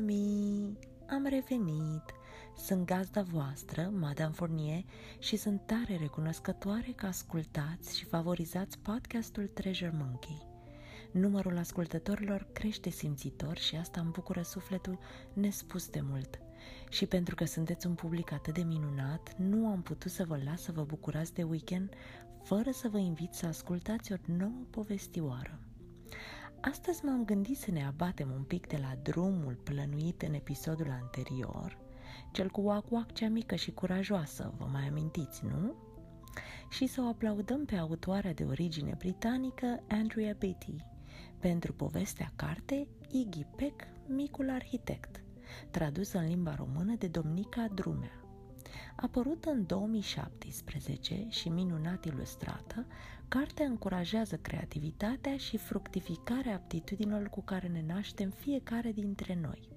Ami! Am revenit! Sunt gazda voastră, Madame Fournier, și sunt tare recunoscătoare că ascultați și favorizați podcastul Treasure Monkey. Numărul ascultătorilor crește simțitor și asta îmi bucură sufletul nespus de mult. Și pentru că sunteți un public atât de minunat, nu am putut să vă las să vă bucurați de weekend fără să vă invit să ascultați o nouă povestioară. Astăzi m-am gândit să ne abatem un pic de la drumul plănuit în episodul anterior, cel cu Wakwak cea mică și curajoasă, vă mai amintiți, nu? Și să o aplaudăm pe autoarea de origine britanică Andrea Beatty pentru povestea carte Iggy Peck, micul arhitect, tradusă în limba română de Domnica Drumea. Apărută în 2017 și minunat ilustrată, cartea încurajează creativitatea și fructificarea aptitudinilor cu care ne naștem fiecare dintre noi.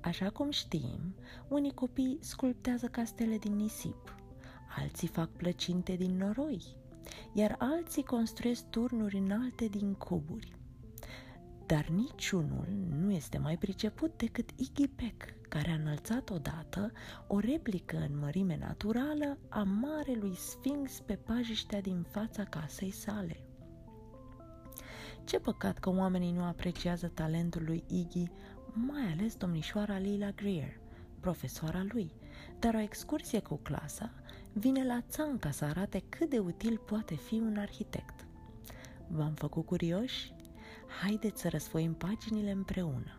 Așa cum știm, unii copii sculptează castele din nisip, alții fac plăcinte din noroi, iar alții construiesc turnuri înalte din cuburi. Dar niciunul nu este mai priceput decât Iggy Peck, care a înălțat odată o replică în mărime naturală a marelui Sphinx pe pajiștea din fața casei sale. Ce păcat că oamenii nu apreciază talentul lui Iggy, mai ales domnișoara Lila Greer, profesoara lui, dar o excursie cu clasa vine la țanca să arate cât de util poate fi un arhitect. V-am făcut curioși? Haideți să răsfoim paginile împreună.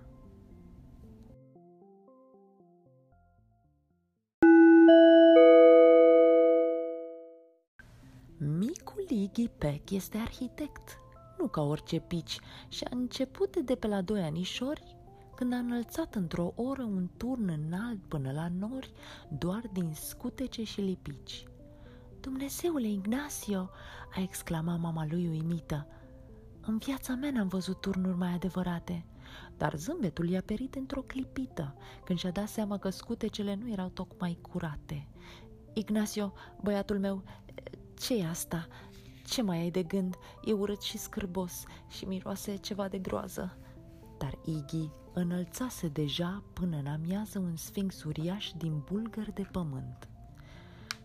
Micul Iggy Peck este arhitect, nu ca orice pici, și a început de pe la doi anișori când a înălțat într-o oră un turn înalt până la nori, doar din scutece și lipici. Dumnezeule Ignacio!" a exclamat mama lui uimită. În viața mea n-am văzut turnuri mai adevărate." Dar zâmbetul i-a perit într-o clipită, când și-a dat seama că scutecele nu erau tocmai curate. Ignacio, băiatul meu, ce e asta? Ce mai ai de gând? E urât și scârbos și miroase ceva de groază. Dar Iggy înălțase deja până în amiază un sfinx uriaș din bulgăr de pământ.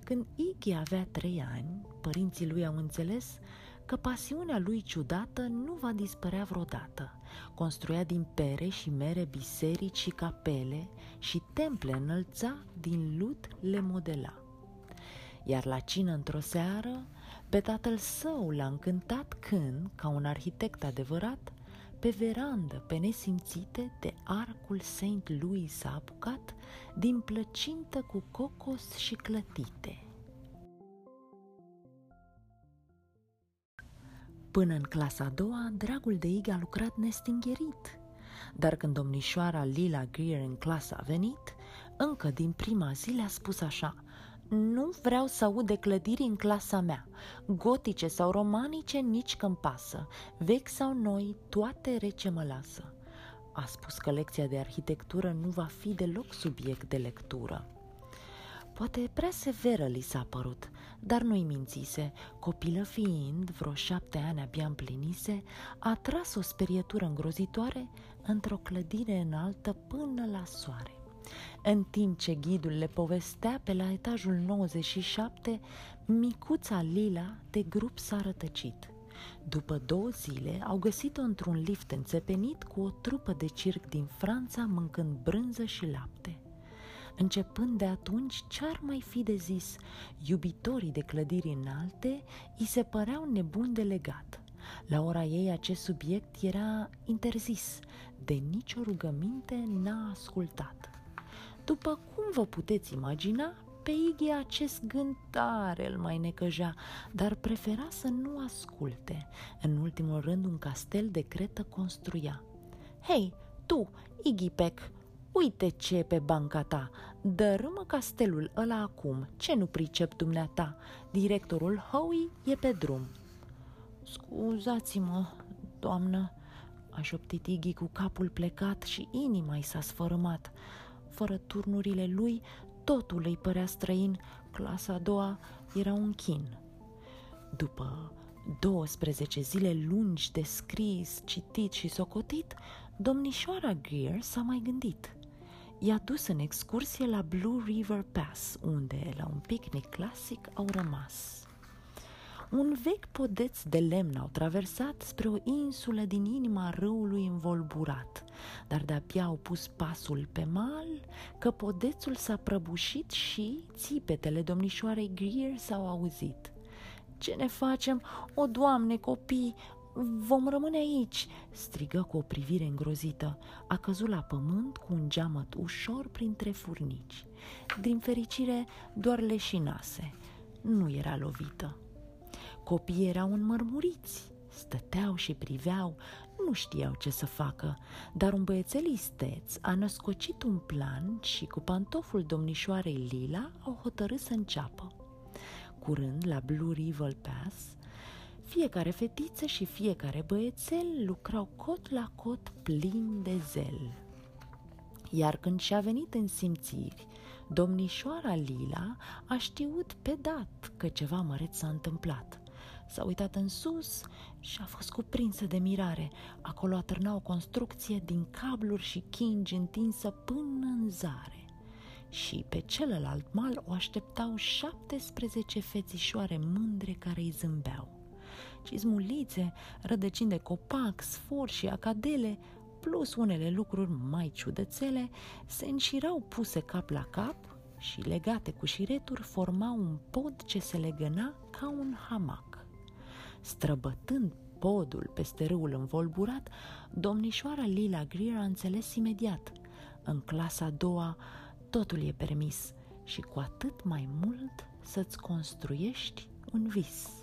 Când Iggy avea trei ani, părinții lui au înțeles că pasiunea lui ciudată nu va dispărea vreodată. Construia din pere și mere biserici și capele și temple înălța, din lut le modela. Iar la cină într-o seară, pe tatăl său l-a încântat când, ca un arhitect adevărat, pe verandă, pe nesimțite, de arcul Saint Louis s-a apucat, din plăcintă cu cocos și clătite. Până în clasa a doua, dragul de Ig a lucrat nestingherit. Dar când domnișoara Lila Greer în clasă a venit, încă din prima zi le-a spus așa – nu vreau să aud de clădiri în clasa mea, gotice sau romanice, nici când pasă, vechi sau noi, toate rece mă lasă. A spus că lecția de arhitectură nu va fi deloc subiect de lectură. Poate prea severă li s-a părut, dar nu-i mințise. Copilă fiind, vreo șapte ani abia împlinise, a tras o sperietură îngrozitoare într-o clădire înaltă până la soare. În timp ce ghidul le povestea pe la etajul 97, micuța Lila de grup s-a rătăcit. După două zile au găsit-o într-un lift înțepenit cu o trupă de circ din Franța mâncând brânză și lapte. Începând de atunci, ce-ar mai fi de zis? Iubitorii de clădiri înalte îi se păreau nebuni de legat. La ora ei acest subiect era interzis, de nicio rugăminte n-a ascultat. După cum vă puteți imagina, pe Iggy acest gând tare îl mai necăjea, dar prefera să nu asculte. În ultimul rând, un castel de cretă construia. Hei, tu, Iggy Peck, uite ce pe banca ta, dărâmă castelul ăla acum, ce nu pricep dumneata? Directorul Howie e pe drum. Scuzați-mă, doamnă, a șoptit Iggy cu capul plecat și inima i s-a sfărâmat fără turnurile lui, totul îi părea străin, clasa a doua era un chin. După 12 zile lungi de scris, citit și socotit, domnișoara Greer s-a mai gândit. I-a dus în excursie la Blue River Pass, unde, la un picnic clasic, au rămas. Un vechi podeț de lemn au traversat spre o insulă din inima râului învolburat, dar de-abia au pus pasul pe mal, că podețul s-a prăbușit și țipetele domnișoarei Greer s-au auzit. Ce ne facem? O, Doamne, copii, Vom rămâne aici!" strigă cu o privire îngrozită. A căzut la pământ cu un geamăt ușor printre furnici. Din fericire, doar leșinase. Nu era lovită. Copiii erau înmărmuriți, stăteau și priveau, nu știau ce să facă, dar un băiețel isteț a născocit un plan și cu pantoful domnișoarei Lila au hotărât să înceapă. Curând, la Blue River Pass, fiecare fetiță și fiecare băiețel lucrau cot la cot plin de zel. Iar când și-a venit în simțiri, domnișoara Lila a știut pe dat că ceva măreț s-a întâmplat. S-a uitat în sus și a fost cuprinsă de mirare. Acolo atârna o construcție din cabluri și chingi întinsă până în zare. Și pe celălalt mal o așteptau 17 fețișoare mândre care îi zâmbeau cizmulițe, rădăcini de copac, sfor și acadele, plus unele lucruri mai ciudățele, se înșirau puse cap la cap și legate cu șireturi formau un pod ce se legăna ca un hamac. Străbătând podul peste râul învolburat, domnișoara Lila Greer a înțeles imediat. În clasa a doua totul e permis și cu atât mai mult să-ți construiești un vis.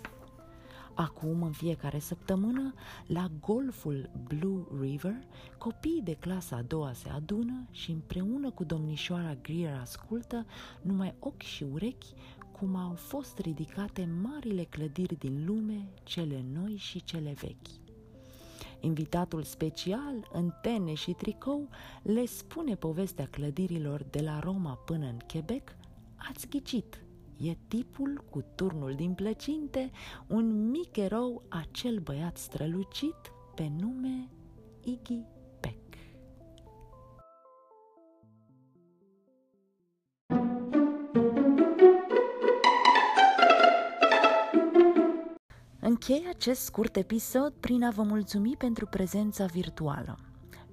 Acum, în fiecare săptămână, la golful Blue River, copiii de clasa a doua se adună și împreună cu domnișoara Greer ascultă numai ochi și urechi cum au fost ridicate marile clădiri din lume, cele noi și cele vechi. Invitatul special, în tene și tricou, le spune povestea clădirilor de la Roma până în Quebec, ați ghicit – E tipul cu turnul din plăcinte, un mic erou, acel băiat strălucit pe nume Iggy Peck. Închei acest scurt episod prin a vă mulțumi pentru prezența virtuală.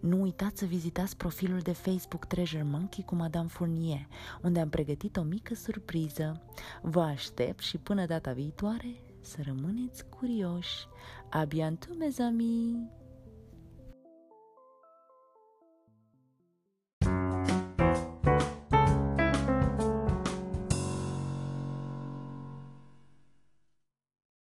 Nu uitați să vizitați profilul de Facebook Treasure Monkey cu Madame Fournier, unde am pregătit o mică surpriză. Vă aștept și până data viitoare să rămâneți curioși. A bientôt, mes amis!